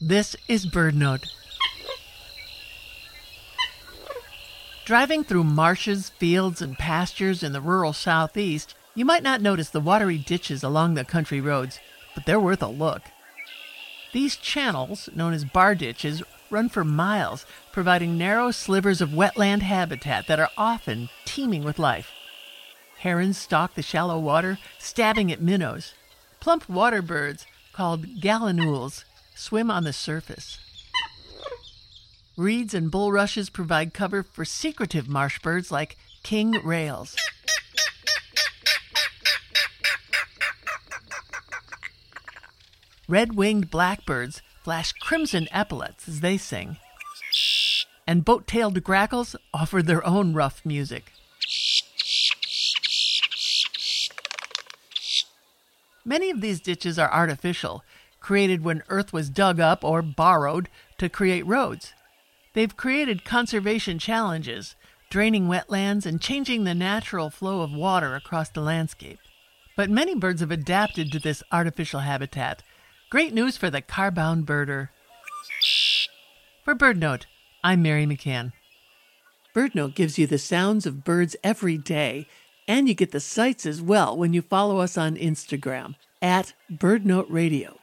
This is BirdNote. Driving through marshes, fields, and pastures in the rural southeast, you might not notice the watery ditches along the country roads, but they're worth a look. These channels, known as bar ditches, run for miles, providing narrow slivers of wetland habitat that are often teeming with life. Herons stalk the shallow water, stabbing at minnows. Plump water birds, called gallinules, swim on the surface. Reeds and bulrushes provide cover for secretive marsh birds like king rails. Red winged blackbirds flash crimson epaulets as they sing. And boat tailed grackles offer their own rough music. Many of these ditches are artificial, created when earth was dug up or borrowed to create roads. They've created conservation challenges, draining wetlands and changing the natural flow of water across the landscape. But many birds have adapted to this artificial habitat. Great news for the car-bound birder. For BirdNote, I'm Mary McCann. BirdNote gives you the sounds of birds every day, and you get the sights as well when you follow us on Instagram at BirdNote Radio.